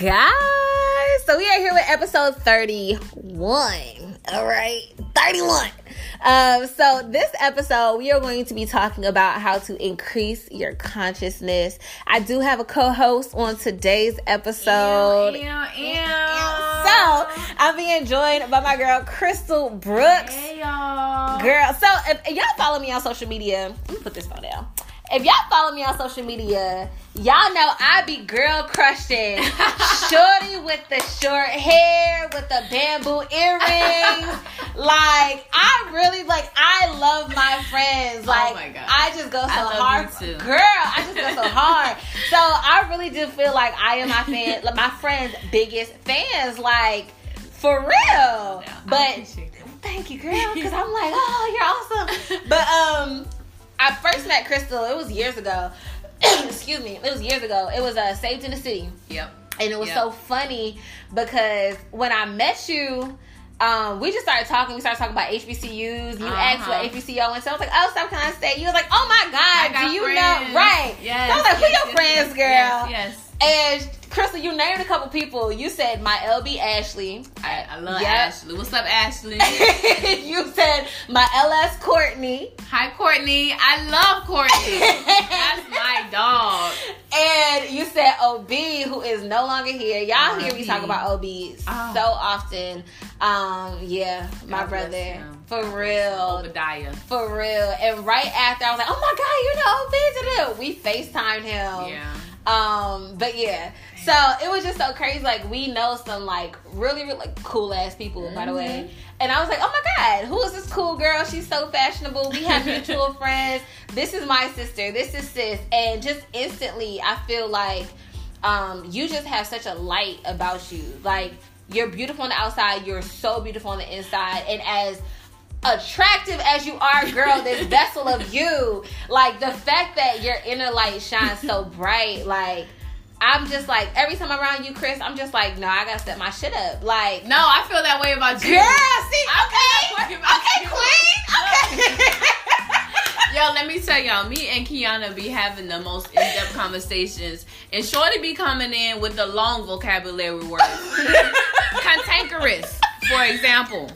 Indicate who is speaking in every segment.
Speaker 1: guys. So we are here with episode 31. All right, 31. Um, so this episode, we are going to be talking about how to increase your consciousness. I do have a co-host on today's episode.
Speaker 2: Ew, ew, ew.
Speaker 1: So I'm being joined by my girl Crystal Brooks.
Speaker 2: Hey y'all.
Speaker 1: Girl, so if, if y'all follow me on social media, let me put this phone down. If y'all follow me on social media, y'all know I be girl crushing. Shorty with the short hair, with the bamboo earrings. like, I really, like, I love my friends. Like,
Speaker 2: my God.
Speaker 1: I just go so hard. Girl, I just go so hard. so I really do feel like I am my fan, my friends' biggest fans. Like, for real. But. Thank you, girl. Because I'm like, oh, you're awesome. But um, I first met Crystal. It was years ago. Excuse me. It was years ago. It was uh, Saved in the City,
Speaker 2: Yep.
Speaker 1: and it was
Speaker 2: Yep.
Speaker 1: so funny because when I met you. Um, we just started talking. We started talking about HBCUs. You asked what
Speaker 2: Uh-huh.
Speaker 1: HBCU went to. I was like, "Oh, South Carolina State." You was like, "Oh my God, do you
Speaker 2: friends.
Speaker 1: know?" Right?
Speaker 2: Yes.
Speaker 1: So I was like, "Who
Speaker 2: yes,
Speaker 1: your
Speaker 2: yes,
Speaker 1: friends,
Speaker 2: yes,
Speaker 1: girl?"
Speaker 2: Yes.
Speaker 1: And Crystal, you named a couple people. You said my LB Ashley.
Speaker 2: I, I love
Speaker 1: Yep.
Speaker 2: Ashley. What's up, Ashley?
Speaker 1: you said my LS Courtney.
Speaker 2: Hi, Courtney. I love Courtney. That's my dog.
Speaker 1: And you said OB, who is no longer here. Y'all hear me talk about OB
Speaker 2: Oh.
Speaker 1: so often. Um, yeah, my
Speaker 2: God
Speaker 1: brother. For real.
Speaker 2: Obadiah.
Speaker 1: For real. And right after I was like, oh my god, you know OB. We FaceTimed him.
Speaker 2: Yeah.
Speaker 1: Um, but yeah. So it was just so crazy. Like we know some like really, really like cool ass people, by the way.
Speaker 2: Mm-hmm.
Speaker 1: And I was like, oh my god, who is this cool girl? She's so fashionable. We have mutual friends. This is my sister. This is sis. And just instantly, I feel like um, you just have such a light about you. Like you're beautiful on the outside. You're so beautiful on the inside. And as attractive as you are, girl, this vessel of you, like the fact that your inner light shines so bright, like I'm just like every time I'm around you, Chris, I'm just like, no, I gotta set my shit up. Like,
Speaker 2: No, I feel that way about you.
Speaker 1: girl, see, okay, okay, queen, okay.
Speaker 2: Yo, let me tell y'all, me and Kiana be having the most in-depth conversations, and Shorty be coming in with the long vocabulary words. Cantankerous, for example.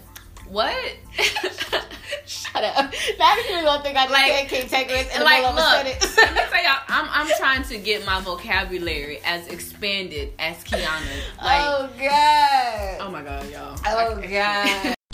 Speaker 2: What?
Speaker 1: Shut up. Now you're gonna think I just
Speaker 2: Like-
Speaker 1: said cantankerous in the
Speaker 2: like,
Speaker 1: middle of a
Speaker 2: look,
Speaker 1: sentence.
Speaker 2: let me tell y'all, I'm I'm trying to get my vocabulary as expanded as Kiana. Oh, like,
Speaker 1: oh god.
Speaker 2: oh my god, y'all.
Speaker 1: Oh
Speaker 2: I-
Speaker 1: god.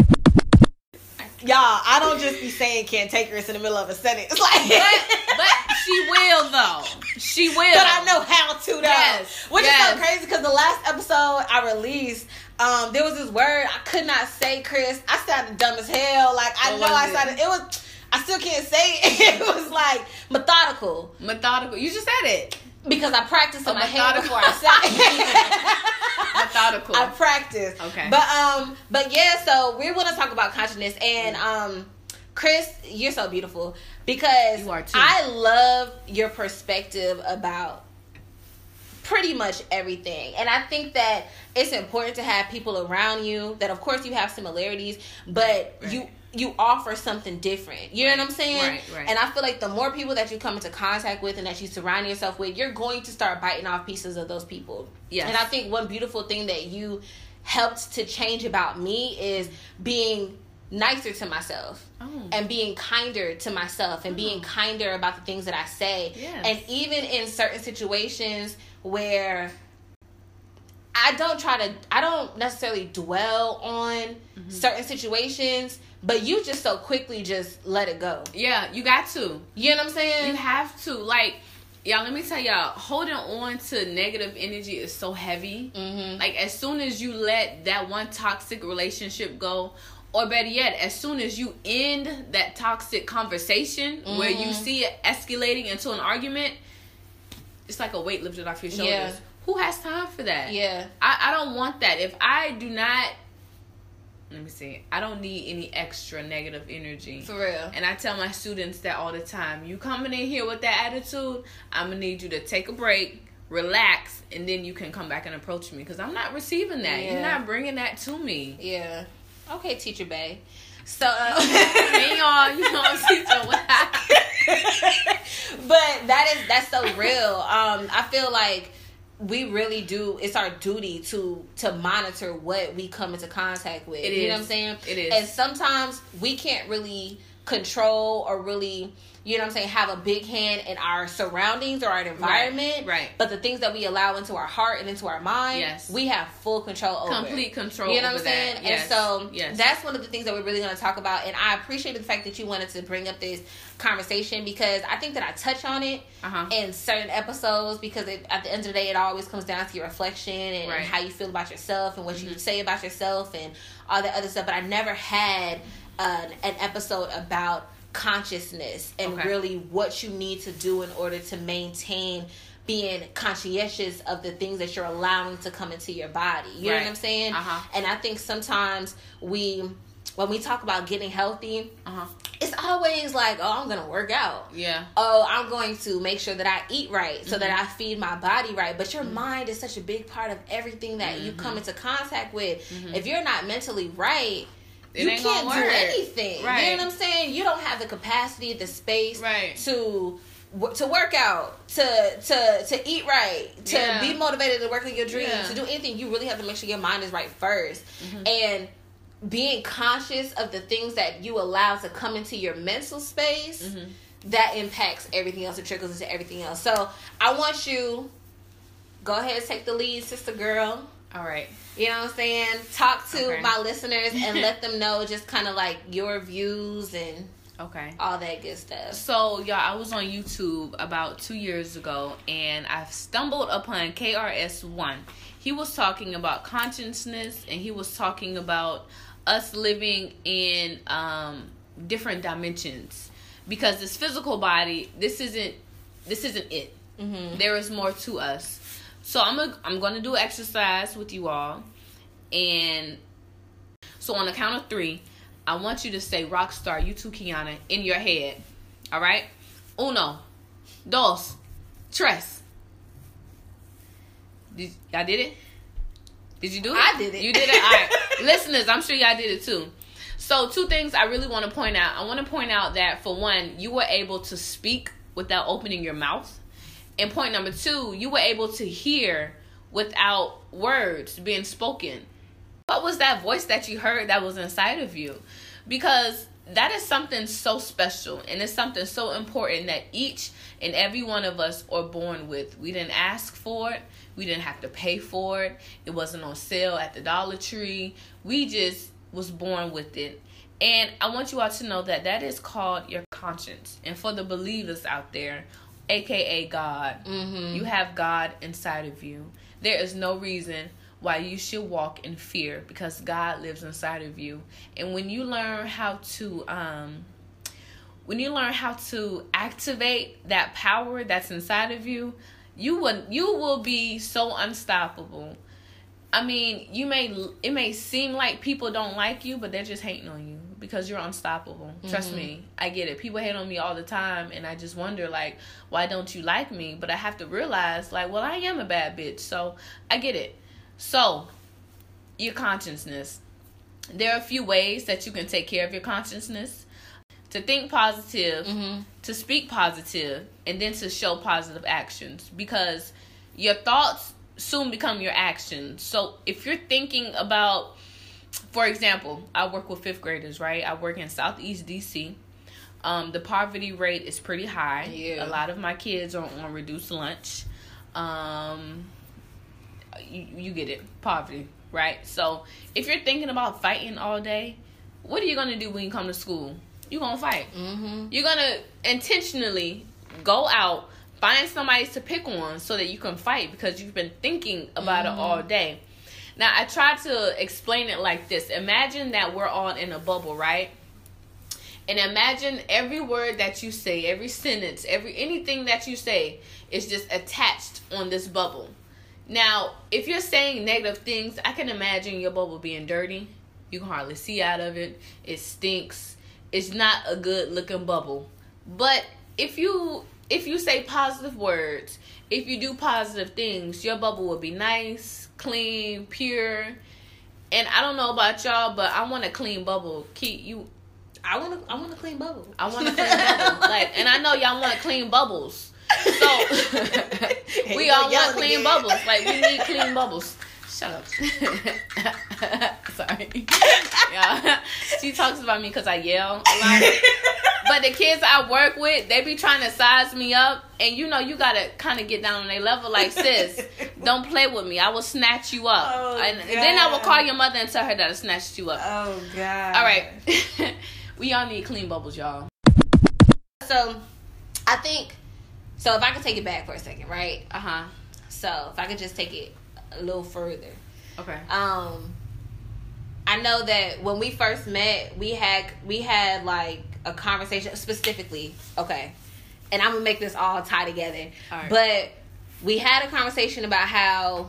Speaker 1: Y'all, I don't just be saying can't take cantankerous in the middle of a sentence. Like
Speaker 2: But but she will though. She will.
Speaker 1: But I know how to though.
Speaker 2: Yes,
Speaker 1: Which is so crazy because the last episode I released, um, there was this word I could not say, Chris. I sounded dumb as hell. Like I know I sounded it was I still can't say it. It was like methodical.
Speaker 2: Methodical. You just said it.
Speaker 1: Because I practiced
Speaker 2: Oh,
Speaker 1: my head
Speaker 2: methodical.
Speaker 1: before I said it.
Speaker 2: Methodical.
Speaker 1: I practiced.
Speaker 2: Okay.
Speaker 1: But um, but yeah, so we want to talk about consciousness and um, Chris, you're so beautiful because
Speaker 2: You are too.
Speaker 1: I love your perspective about pretty much everything. And I think that it's important to have people around you that of course you have similarities, but
Speaker 2: Right.
Speaker 1: you you offer something different. You know what I'm saying?
Speaker 2: Right, right.
Speaker 1: And I feel like the more people that you come into contact with and that you surround yourself with, you're going to start biting off pieces of those people.
Speaker 2: Yes.
Speaker 1: And I think one beautiful thing that you helped to change about me is being nicer to myself
Speaker 2: Oh.
Speaker 1: and being kinder to myself and being oh. kinder about the things that I say.
Speaker 2: Yes.
Speaker 1: And even in certain situations where I don't try to I don't necessarily dwell on
Speaker 2: Mm-hmm.
Speaker 1: certain situations, but you just so quickly just let it go.
Speaker 2: Yeah, you got to.
Speaker 1: You know what I'm saying?
Speaker 2: You have to. Like, y'all, let me tell y'all, holding on to negative energy is so heavy.
Speaker 1: mm-hmm.
Speaker 2: Like, as soon as you let that one toxic relationship go, or better yet, as soon as you end that toxic conversation where you
Speaker 1: Mhm.
Speaker 2: see it escalating into an argument, it's like a weight lifted off your shoulders.
Speaker 1: Yeah.
Speaker 2: Who has time for that?
Speaker 1: Yeah.
Speaker 2: I, I don't want that. If I do not, let me see, I don't need any extra negative energy.
Speaker 1: For real.
Speaker 2: And I tell my students that all the time. You coming in here with that attitude, I'm gonna need you to take a break, relax, and then you can come back and approach me because I'm not receiving that. You're not bringing that to me.
Speaker 1: Yeah. Okay, teacher Bay. So uh,
Speaker 2: hey y'all, you know I'm teaching what I-
Speaker 1: but that is that's so real. Um, I feel like we really do it's our duty to to monitor what we come into contact with.
Speaker 2: It
Speaker 1: you know what I'm saying?
Speaker 2: It is.
Speaker 1: And sometimes we can't really control or really you know what I'm saying, have a big hand in our surroundings or our environment.
Speaker 2: right.
Speaker 1: But the things that we allow into our heart and into our mind,
Speaker 2: Yes.
Speaker 1: we have full control over.
Speaker 2: Complete control.
Speaker 1: You know what I'm saying?
Speaker 2: Yes.
Speaker 1: And so
Speaker 2: yes.
Speaker 1: that's one of the things that we're really going to talk about. And I appreciate the fact that you wanted to bring up this conversation because I think that I touch on it
Speaker 2: Uh-huh.
Speaker 1: in certain episodes because it, at the end of the day, it always comes down to your reflection and,
Speaker 2: Right.
Speaker 1: how you feel about yourself and what you
Speaker 2: Mhm.
Speaker 1: say about yourself and all that other stuff. But I never had an, an episode about consciousness and
Speaker 2: Okay.
Speaker 1: really what you need to do in order to maintain being conscientious of the things that you're allowing to come into your body. You know what I'm saying?
Speaker 2: Uh-huh.
Speaker 1: And I think sometimes we, when we talk about getting healthy,
Speaker 2: Uh-huh.
Speaker 1: it's always like, oh, I'm gonna work out.
Speaker 2: Yeah.
Speaker 1: Oh, I'm going to make sure that I eat right so that
Speaker 2: Mhm.
Speaker 1: I feed my body right. But your mind is such a big part of everything that you
Speaker 2: Mhm.
Speaker 1: come into contact with.
Speaker 2: Mhm.
Speaker 1: If you're not mentally right,
Speaker 2: It
Speaker 1: you can't do anything. You know what I'm saying? You don't have the capacity, the space
Speaker 2: Right.
Speaker 1: to to work out, to to to eat right, to
Speaker 2: Yeah.
Speaker 1: be motivated to work on your dreams,
Speaker 2: Yeah.
Speaker 1: to do anything. You really have to make sure your mind is right 1st
Speaker 2: Mhm.
Speaker 1: and being conscious of the things that you allow to come into your mental space
Speaker 2: Mhm.
Speaker 1: that impacts everything else. It trickles into everything else. So I want you go ahead and take the lead, sister girl.
Speaker 2: All right.
Speaker 1: You know what I'm saying? Talk to
Speaker 2: Okay.
Speaker 1: my listeners and let them know just kind of like your views and
Speaker 2: Okay.
Speaker 1: all that good stuff.
Speaker 2: So, y'all, I was on YouTube about two years ago and I stumbled upon KRS-One. He was talking about consciousness and he was talking about us living in um, different dimensions because this physical body, this isn't this isn't it.
Speaker 1: Mm-hmm.
Speaker 2: There is more to us. So I'm a, I'm going to do exercise with you all and so on the count of 3, I want you to say Rockstar, you too, Kiana, in your head. All right? Uno, dos, tres. Did, y'all did it? Did you do it?
Speaker 1: I did it.
Speaker 2: You did it? All right. Listeners, I'm sure y'all did it too. So, two things I really want to point out. I want to point out that, for one, you were able to speak without opening your mouth. And point number two, you were able to hear without words being spoken. What was that voice that you heard that was inside of you? Because that is something so special and it's something so important that each and every one of us are born with. We didn't ask for it. We didn't have to pay for it. It wasn't on sale at the Dollar Tree. We just was born with it. And I want you all to know that that is called your conscience. And for the believers out there, aka God,
Speaker 1: Mm-hmm.
Speaker 2: you have God inside of you. There is no reason why you should walk in fear because God lives inside of you. And when you learn how to um when you learn how to activate that power that's inside of you, you will you will be so unstoppable. I mean, you may it may seem like people don't like you, but they're just hating on you because you're unstoppable. Trust
Speaker 1: Mhm.
Speaker 2: me, I get it. People hate on me all the time, and I just wonder like, why don't you like me? But I have to realize like, well, I am a bad bitch, so I get it. So, your consciousness. There are a few ways that you can take care of your consciousness. To think positive,
Speaker 1: Mm-hmm.
Speaker 2: to speak positive and then to show positive actions because your thoughts soon become your actions. So if you're thinking about for example, I work with fifth graders, right? I work in Southeast DC. Um, the poverty rate is pretty high.
Speaker 1: Yeah.
Speaker 2: A lot of my kids are on reduced lunch. Um, you, you get it, poverty, right? So if you're thinking about fighting all day, what are you gonna do when you come to school? You're gonna fight.
Speaker 1: Mm-hmm.
Speaker 2: You're gonna intentionally go out, find somebody to pick on so that you can fight because you've been thinking about
Speaker 1: Mhm.
Speaker 2: it all day. Now, I try to explain it like this Imagine that we're all in a bubble, right? And imagine every word that you say, every sentence, every anything that you say is just attached on this bubble. Now, if you're saying negative things, I can imagine your bubble being dirty. You can hardly see out of it. It stinks. It's not a good looking bubble. But if you if you say positive words, if you do positive things, your bubble will be nice, clean, pure. And I don't know about y'all, but I want a clean bubble. Keep you
Speaker 1: I want to. I want a clean bubble.
Speaker 2: I want a clean bubble. Like, and I know y'all want clean bubbles. So we all want clean bubbles. Like we need clean bubbles. Shut up. Sorry. Yeah. She talks about me because I yell a lot. But the kids I work with, they be trying to size me up. And you know, you gotta kind of get down on their level. Like, sis, don't play with me. I will snatch you up.
Speaker 1: Oh,
Speaker 2: and then I will call your mother and tell her that I snatched you up.
Speaker 1: Oh God.
Speaker 2: All right. we all need clean bubbles, y'all.
Speaker 1: So, I think. So if I could take it back for a second, right?
Speaker 2: Uh huh.
Speaker 1: So if I could just take it a little further.
Speaker 2: Okay.
Speaker 1: Um, I know that when we first met, we had we had like a conversation specifically. Okay, and I'm gonna make this all tie together.
Speaker 2: All right.
Speaker 1: But we had a conversation about how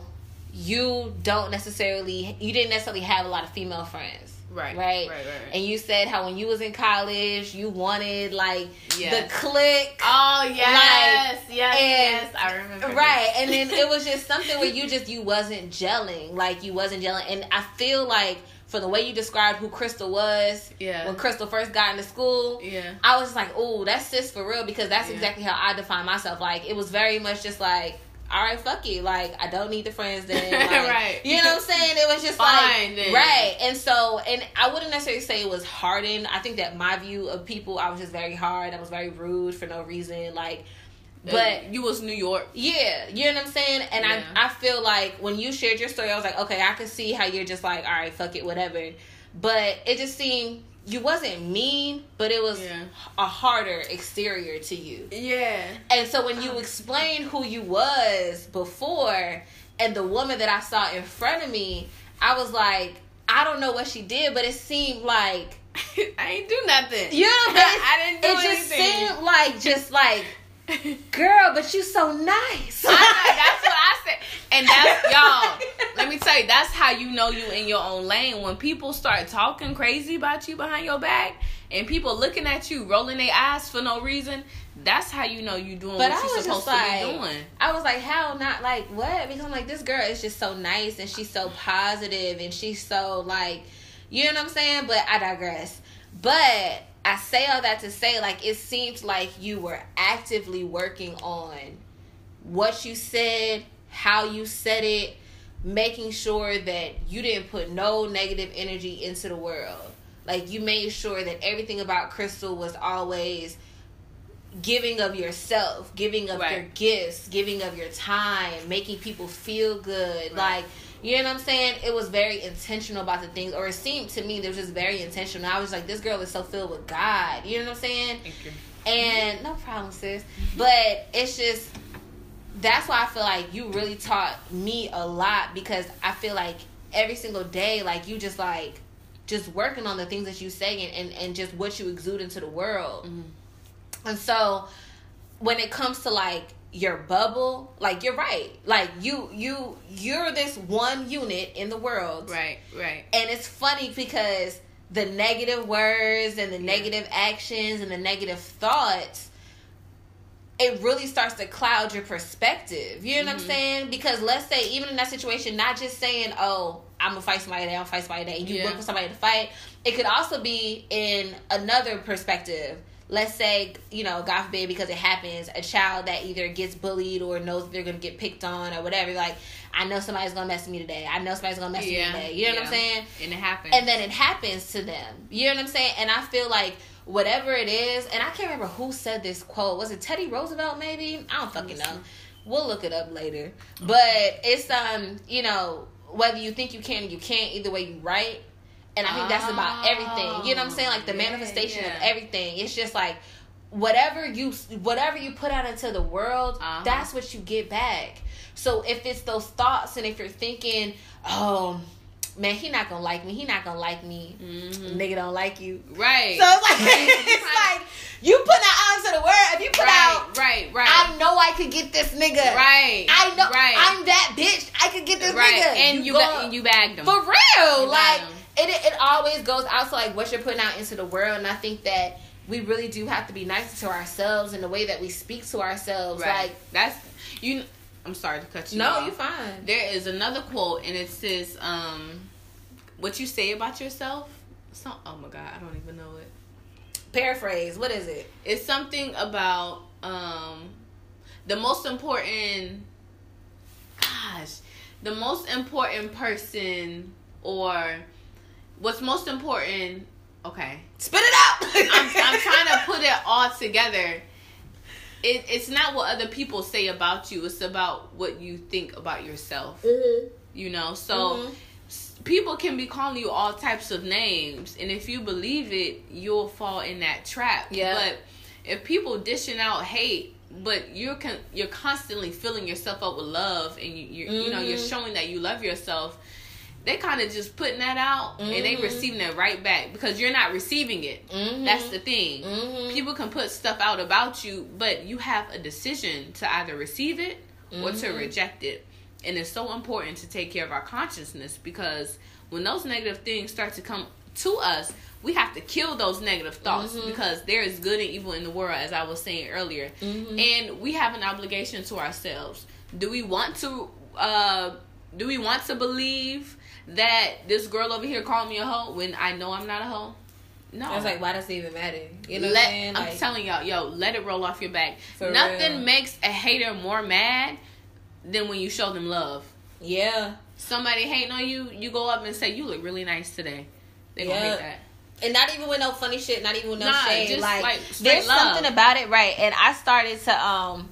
Speaker 1: you don't necessarily you didn't necessarily have a lot of female friends.
Speaker 2: Right.
Speaker 1: Right.
Speaker 2: Right. Right.
Speaker 1: And you said how when you was in college, you wanted like
Speaker 2: Yes.
Speaker 1: the click.
Speaker 2: Oh yes, yes,
Speaker 1: and-
Speaker 2: yes. I remember.
Speaker 1: Right. And then it was just something where you just you wasn't gelling. Like you wasn't gelling. And I feel like for the way you described who Crystal was
Speaker 2: Yeah.
Speaker 1: when Crystal first got into school,
Speaker 2: Yeah.
Speaker 1: I was just like, oh, that's sis for real because that's
Speaker 2: Yeah.
Speaker 1: exactly how I define myself. Like it was very much just like, all right, fuck you. Like I don't need the friends then. Like,
Speaker 2: Right.
Speaker 1: You know what I'm saying? It was just
Speaker 2: Fine,
Speaker 1: like
Speaker 2: then.
Speaker 1: right. And so, and I wouldn't necessarily say it was hardened. I think that my view of people, I was just very hard. I was very rude for no reason. Like, but
Speaker 2: But you was New York.
Speaker 1: yeah, you know what I'm saying? And
Speaker 2: Yeah.
Speaker 1: I I feel like when you shared your story, I was like, okay, I could see how you're just like, all right, fuck it, whatever. But it just seemed you wasn't mean, but it was
Speaker 2: Yeah.
Speaker 1: a harder exterior to you.
Speaker 2: Yeah.
Speaker 1: And so when you explained who you was before and the woman that I saw in front of me, I was like, I don't know what she did, but it seemed like
Speaker 2: I ain't do nothing.
Speaker 1: but
Speaker 2: I didn't do anything.
Speaker 1: it just seemed like just like girl, but you so nice.
Speaker 2: I know, that's what I said. And that's y'all. Let me tell you, that's how you know you in your own lane. When people start talking crazy about you behind your back, and people looking at you, rolling their eyes for no reason, that's how you know you doing
Speaker 1: But
Speaker 2: what you're supposed
Speaker 1: just
Speaker 2: to be doing.
Speaker 1: I was like, how not like what? Because I'm like, this girl is just so nice and she's so positive and she's so like, you know what I'm saying? But I digress. But I say all that to say, like, it seems like you were actively working on what you said, how you said it, making sure that you didn't put no negative energy into the world. Like, you made sure that everything about Crystal was always giving of yourself, giving of
Speaker 2: Right.
Speaker 1: your gifts, giving of your time, making people feel good.
Speaker 2: Right.
Speaker 1: Like, you know what I'm saying? It was very intentional about the things, or it seemed to me it was just very intentional. I was like, this girl is so filled with God. You know what I'm saying?
Speaker 2: Thank you.
Speaker 1: And no problem, sis. But it's just that's why I feel like you really taught me a lot because I feel like every single day, like you just like just working on the things that you say and, and, and just what you exude into the world.
Speaker 2: Mhm.
Speaker 1: And so when it comes to like your bubble, like you're right. Like you you you're this one unit in the world.
Speaker 2: Right, right.
Speaker 1: And it's funny because the negative words and the negative actions and the negative thoughts it really starts to cloud your perspective. You know what I'm
Speaker 2: Mhm.
Speaker 1: saying? Because let's say even in that situation, not just saying, "Oh, I'm gonna fight somebody today. I'm gonna fight somebody today." You
Speaker 2: Yeah.
Speaker 1: look for somebody to fight. It could also be in another perspective. Let's say, you know, God forbid, because it happens, a child that either gets bullied or knows they're gonna get picked on or whatever. Like, I know somebody's gonna mess with me today. I know somebody's gonna mess
Speaker 2: Yeah,
Speaker 1: with me today. You know what I'm saying?
Speaker 2: And it happened.
Speaker 1: and then it happens to them. You know what I'm saying? And I feel like whatever it is, and I can't remember who said this quote. Was it Teddy Roosevelt? Maybe I don't fucking know. We'll look it up later. But it's um, you know, whether you think you can or you can't, either way you right. And I think that's about everything. You know what I'm saying? Like the
Speaker 2: yeah,
Speaker 1: manifestation of everything. It's just like whatever you whatever you put out into the world,
Speaker 2: Uh-huh.
Speaker 1: that's what you get back. So if it's those thoughts and if you're thinking, oh man, he not gonna like me, he not gonna like me,
Speaker 2: Mhm.
Speaker 1: nigga don't like you.
Speaker 2: Right.
Speaker 1: So it's like it's like you put that out into the world. If you put
Speaker 2: right,
Speaker 1: out,
Speaker 2: right, right.
Speaker 1: I know I could get this nigga.
Speaker 2: right.
Speaker 1: I know
Speaker 2: Right.
Speaker 1: I'm that bitch. I could get this
Speaker 2: right.
Speaker 1: nigga.
Speaker 2: And you,
Speaker 1: go-
Speaker 2: ba- and you bagged him.
Speaker 1: for real.
Speaker 2: You
Speaker 1: Like. It, it always goes out to like what you're putting out into the world, and I think that we really do have to be nice to ourselves in the way that we speak to ourselves.
Speaker 2: right.
Speaker 1: Like
Speaker 2: That's you. I'm sorry to cut you.
Speaker 1: no,
Speaker 2: off.
Speaker 1: you fine.
Speaker 2: There is another quote, and it says, um, "What you say about yourself." Some, oh my god, I don't even know it.
Speaker 1: Paraphrase. What is it?
Speaker 2: It's something about um, the most important gosh, the most important person or what's most important okay.
Speaker 1: Spit it out.
Speaker 2: I'm, I'm trying to put it all together. It, it's not what other people say about you. It's about what you think about yourself.
Speaker 1: Mm-hmm.
Speaker 2: You know, so
Speaker 1: Mhm.
Speaker 2: people can be calling you all types of names, and if you believe it, you'll fall in that trap.
Speaker 1: Yeah.
Speaker 2: But if people dishing out hate, but you're con- you're constantly filling yourself up with love, and you you you know you're
Speaker 1: Mhm.
Speaker 2: showing that you love yourself. They kind of just putting that out, and they
Speaker 1: Mhm.
Speaker 2: receiving it right back because you're not receiving it.
Speaker 1: Mhm.
Speaker 2: That's the thing.
Speaker 1: Mhm.
Speaker 2: People can put stuff out about you, but you have a decision to either receive it or to
Speaker 1: Mhm.
Speaker 2: reject it. And it's so important to take care of our consciousness because when those negative things start to come to us, we have to kill those negative thoughts
Speaker 1: Mhm.
Speaker 2: because there is good and evil in the world, as I was saying earlier. And we have an obligation to ourselves. Do we want to? Uh, do we want to believe that this girl over here called me a hoe when I know I'm not a hoe? No.
Speaker 1: I was like, why does it even matter? You know
Speaker 2: let,
Speaker 1: what I'm saying?
Speaker 2: I'm telling y'all, yo, let it roll off your back. Nothing
Speaker 1: real.
Speaker 2: makes a hater more mad than when you show them love.
Speaker 1: yeah.
Speaker 2: Somebody hating on you, you go up and say, "You look really nice today." They gonna hate that.
Speaker 1: And not even with no funny shit, not even with no
Speaker 2: Nah,
Speaker 1: shade.
Speaker 2: just,
Speaker 1: like,
Speaker 2: like,
Speaker 1: there's
Speaker 2: love.
Speaker 1: something about it, right? And I started to um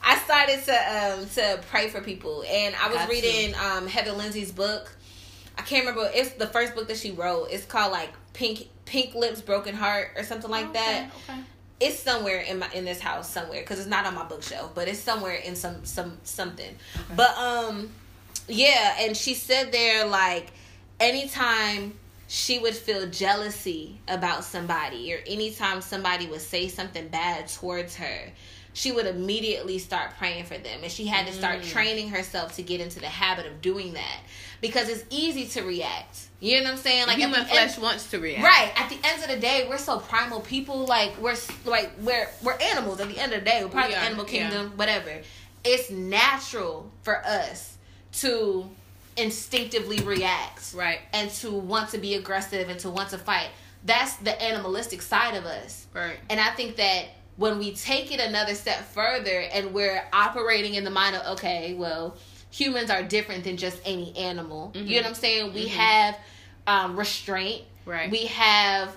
Speaker 1: I started to um to pray for people. And I was
Speaker 2: Got
Speaker 1: reading um Heather Lindsey's book. I can't remember it's the first book that she wrote. It's called like Pink Pink Lips Broken Heart or something like that.
Speaker 2: Okay.
Speaker 1: It's somewhere in my in this house somewhere because it's not on my bookshelf, but it's somewhere in some some something. But um yeah, and she said there like anytime she would feel jealousy about somebody or anytime somebody would say something bad towards her, she would immediately start praying for them. And she had to start
Speaker 2: Mm.
Speaker 1: training herself to get into the habit of doing that. Because it's easy to react. You know what I'm saying? Like
Speaker 2: Human flesh
Speaker 1: end-
Speaker 2: wants to react.
Speaker 1: Right. At the end of the day, we're so primal people. Like we're like we're we're animals. At the end of the day, we're part
Speaker 2: We
Speaker 1: of the
Speaker 2: are,
Speaker 1: animal
Speaker 2: yeah.
Speaker 1: kingdom. Whatever. It's natural for us to instinctively react
Speaker 2: Right.
Speaker 1: and to want to be aggressive and to want to fight. That's the animalistic side of us.
Speaker 2: Right.
Speaker 1: And I think that when we take it another step further and we're operating in the mind of, okay, well, humans are different than just any animal.
Speaker 2: Mhm.
Speaker 1: You know what I'm saying? We
Speaker 2: Mhm.
Speaker 1: have um, restraint.
Speaker 2: Right.
Speaker 1: We have,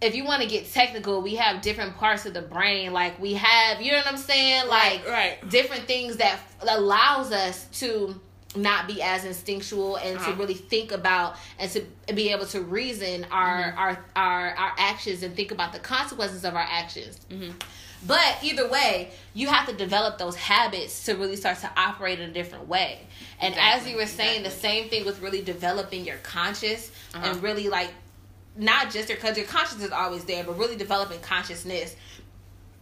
Speaker 1: if you want to get technical, we have different parts of the brain. Like we have, you know what I'm saying? Like
Speaker 2: right.
Speaker 1: different things that f- allows us to not be as instinctual and
Speaker 2: Uh-huh.
Speaker 1: to really think about and to be able to reason our
Speaker 2: Mhm.
Speaker 1: our our our actions and think about the consequences of our actions.
Speaker 2: Mhm.
Speaker 1: But either way, you have to develop those habits to really start to operate in a different way. And as you were saying, the same thing with really developing your conscious
Speaker 2: Uh-huh.
Speaker 1: and really like not just your because your conscience is always there, but really developing consciousness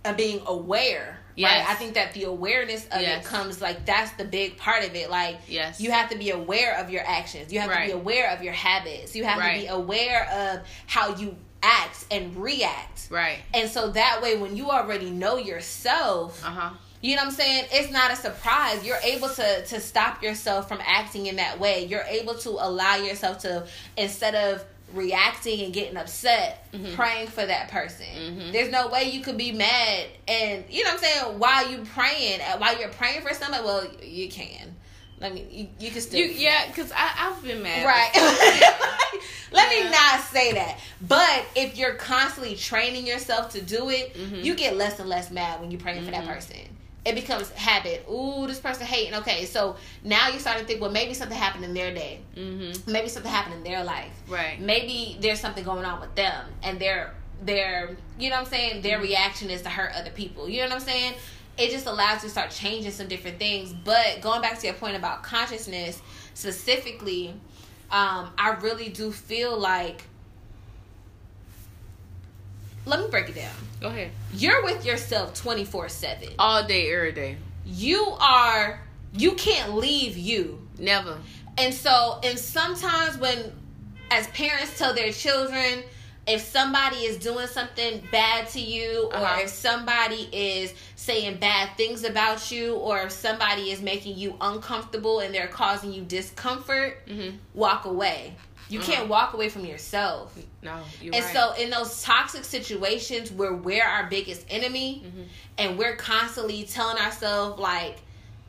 Speaker 1: and being aware.
Speaker 2: Yes.
Speaker 1: Right? I think that the awareness of
Speaker 2: Yes.
Speaker 1: it comes like that's the big part of it. Like
Speaker 2: Yes.
Speaker 1: you have to be aware of your actions. You have to be aware of your habits. You have
Speaker 2: Right.
Speaker 1: to be aware of how you act and react.
Speaker 2: Right.
Speaker 1: And so that way when you already know yourself,
Speaker 2: Uh huh.
Speaker 1: you know what I'm saying? It's not a surprise. You're able to to stop yourself from acting in that way. You're able to allow yourself to instead of reacting and getting upset,
Speaker 2: Mhm.
Speaker 1: praying for that person.
Speaker 2: Mhm.
Speaker 1: There's no way you could be mad and you know what I'm saying while you praying uh, while you're praying for somebody. Well, you can. Let me. You, you can still.
Speaker 2: You yeah, because I I've been mad.
Speaker 1: Right. Let
Speaker 2: Yeah.
Speaker 1: me not say that. But if you're constantly training yourself to do it,
Speaker 2: Mhm.
Speaker 1: you get less and less mad when you're praying for that
Speaker 2: Mhm.
Speaker 1: person. It becomes habit. Ooh, this person hating. Okay, so now you start to think, well, maybe something happened in their day.
Speaker 2: mm-hmm.
Speaker 1: Maybe something happened in their life.
Speaker 2: Right.
Speaker 1: Maybe there's something going on with them, and their their you know what I'm saying. Their
Speaker 2: Mhm.
Speaker 1: reaction is to hurt other people. You know what I'm saying. It just allows you to start changing some different things. But going back to your point about consciousness specifically, um, I really do feel like. Let me break it down.
Speaker 2: Go ahead.
Speaker 1: You're with yourself 24 7.
Speaker 2: All day, every day.
Speaker 1: You are, you can't leave you.
Speaker 2: Never.
Speaker 1: And so, and sometimes when, as parents tell their children, if somebody is doing something bad to you, or
Speaker 2: Uh-huh.
Speaker 1: if somebody is saying bad things about you, or if somebody is making you uncomfortable and they're causing you discomfort,
Speaker 2: Mm-hmm.
Speaker 1: walk away. You can't walk away from yourself.
Speaker 2: No, you're
Speaker 1: And
Speaker 2: right.
Speaker 1: so in those toxic situations where we're our biggest enemy
Speaker 2: Mhm.
Speaker 1: and we're constantly telling ourselves like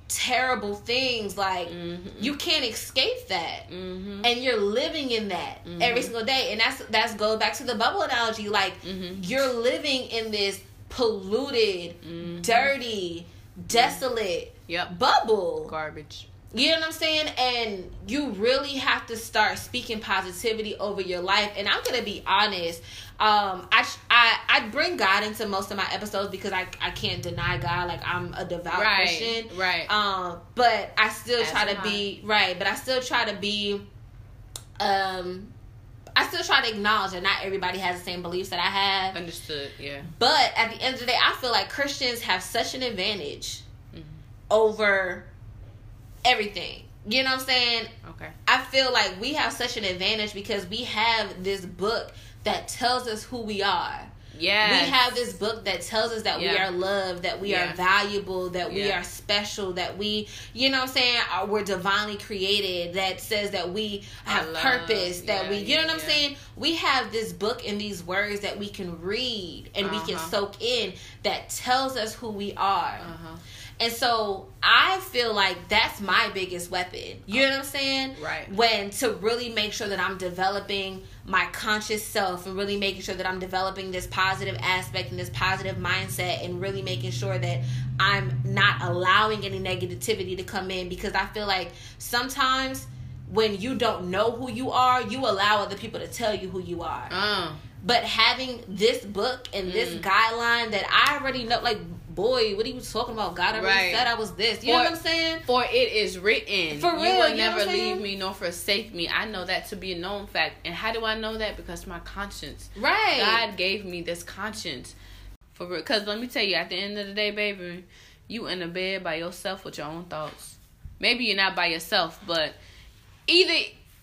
Speaker 1: terrible things like
Speaker 2: Mhm.
Speaker 1: you can't escape that.
Speaker 2: Mhm.
Speaker 1: And you're living in that every
Speaker 2: Mhm.
Speaker 1: single day. And that's that's goes back to the bubble analogy. Like
Speaker 2: Mhm.
Speaker 1: you're living in this polluted, dirty, desolate
Speaker 2: Yep.
Speaker 1: bubble.
Speaker 2: Garbage.
Speaker 1: You know what I'm saying? And you really have to start speaking positivity over your life. And I'm gonna be honest. Um, I I I bring God into most of my episodes because I I can't deny God. Like I'm a devout
Speaker 2: Right.
Speaker 1: Christian.
Speaker 2: Right.
Speaker 1: Um, but I still
Speaker 2: As
Speaker 1: try to be right. But I still try to be. Um, I still try to acknowledge that not everybody has the same beliefs that I have.
Speaker 2: Understood. Yeah.
Speaker 1: But at the end of the day, I feel like Christians have such an advantage
Speaker 2: Mhm.
Speaker 1: over everything. You know what I'm saying?
Speaker 2: Okay.
Speaker 1: I feel like we have such an advantage because we have this book that tells us who we are.
Speaker 2: Yeah.
Speaker 1: We have this book that tells us that we are loved, that we
Speaker 2: Yeah.
Speaker 1: are valuable, that we are special, that we, you know what I'm saying, are, we're divinely created, that says that we have
Speaker 2: love,
Speaker 1: purpose, that
Speaker 2: yeah,
Speaker 1: we, you know what I'm
Speaker 2: yeah.
Speaker 1: saying? We have this book and these words that we can read and we can
Speaker 2: Uh-huh.
Speaker 1: soak in that tells us who we are.
Speaker 2: Uh-huh.
Speaker 1: And so I feel like that's my biggest weapon. You know what I'm saying?
Speaker 2: Right.
Speaker 1: When to really make sure that I'm developing my conscious self and really making sure that I'm developing this positive aspect and this positive mindset and really making sure that I'm not allowing any negativity to come in because I feel like sometimes when you don't know who you are, you allow other people to tell you who you are.
Speaker 2: Uh.
Speaker 1: But having this book and this
Speaker 2: Mm.
Speaker 1: guideline that I already know, like, boy, what are you talking about? God already
Speaker 2: Right.
Speaker 1: said I was this. You know what I'm saying?
Speaker 2: For it is written,
Speaker 1: For
Speaker 2: you
Speaker 1: real,
Speaker 2: will
Speaker 1: you
Speaker 2: never leave me nor forsake me. I know that to be a known fact. And how do I know that? Because my conscience.
Speaker 1: Right.
Speaker 2: God gave me this conscience. For. Because let me tell you, at the end of the day, baby, you in a bed by yourself with your own thoughts. Maybe you're not by yourself, but either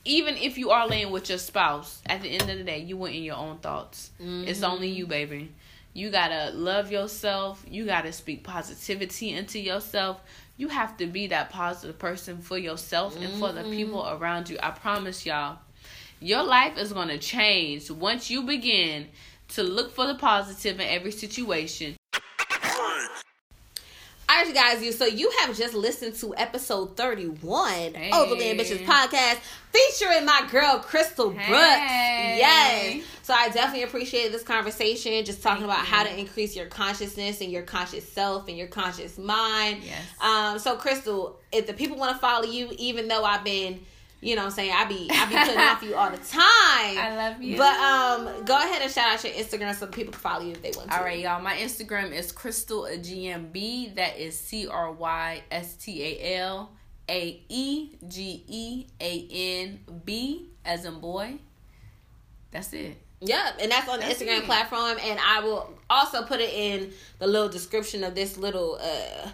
Speaker 2: even if you are laying with your spouse, at the end of the day, you were in your own thoughts. It's
Speaker 1: Mm-hmm.
Speaker 2: only you, baby. You gotta love yourself. You gotta speak positivity into yourself. You have to be that positive person for yourself and for the people
Speaker 1: Mm-hmm.
Speaker 2: around you. I promise y'all, your life is gonna change once you begin to look for the positive in every situation.
Speaker 1: You guys, you so you have just listened to episode 31
Speaker 2: Hey.
Speaker 1: Overly Ambitious Podcast featuring my girl Crystal Brooks.
Speaker 2: Hey.
Speaker 1: Yes. So I definitely appreciated this conversation, just talking
Speaker 2: Thank
Speaker 1: about how to increase your consciousness and your conscious self and your conscious mind.
Speaker 2: Yes.
Speaker 1: Um, so Crystal, if the people want to follow you, even though I've been you know what I'm saying? I be I be putting off you all the time.
Speaker 2: I love you.
Speaker 1: But um go ahead and shout out your Instagram so people can follow you if they want to.
Speaker 2: All right, y'all. My Instagram is Crystal a GMB. That is C R Y S T A L A E G E A N B as in boy. That's it.
Speaker 1: Yep, and that's on the
Speaker 2: That's
Speaker 1: Instagram
Speaker 2: it.
Speaker 1: platform, and I will also put it in the little description of this little uh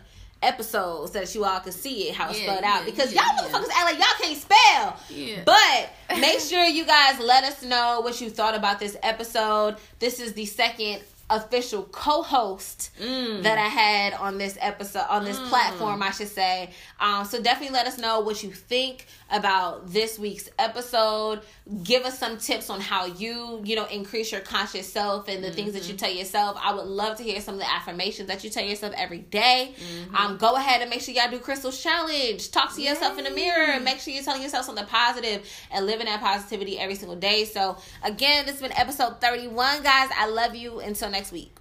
Speaker 1: episode so that you all can see it how it's
Speaker 2: Yeah,
Speaker 1: spelled out because
Speaker 2: yeah,
Speaker 1: y'all
Speaker 2: yeah.
Speaker 1: motherfuckers act like y'all can't spell.
Speaker 2: Yeah.
Speaker 1: But make sure you guys let us know what you thought about this episode. This is the second official co-host
Speaker 2: Mm.
Speaker 1: that I had on this episode on this
Speaker 2: Mm.
Speaker 1: platform, I should say. Um, so definitely let us know what you think about this week's episode. Give us some tips on how you, you know, increase your conscious self and the things that
Speaker 2: Mm-hmm.
Speaker 1: you tell yourself. I would love to hear some of the affirmations that you tell yourself every day.
Speaker 2: Mm-hmm.
Speaker 1: Um, go ahead and make sure y'all do Crystal's challenge. Talk to yourself in the mirror. Make sure you're telling yourself something positive and living that positivity every single day. So again, this has been episode 31, guys. I love you. Until next week.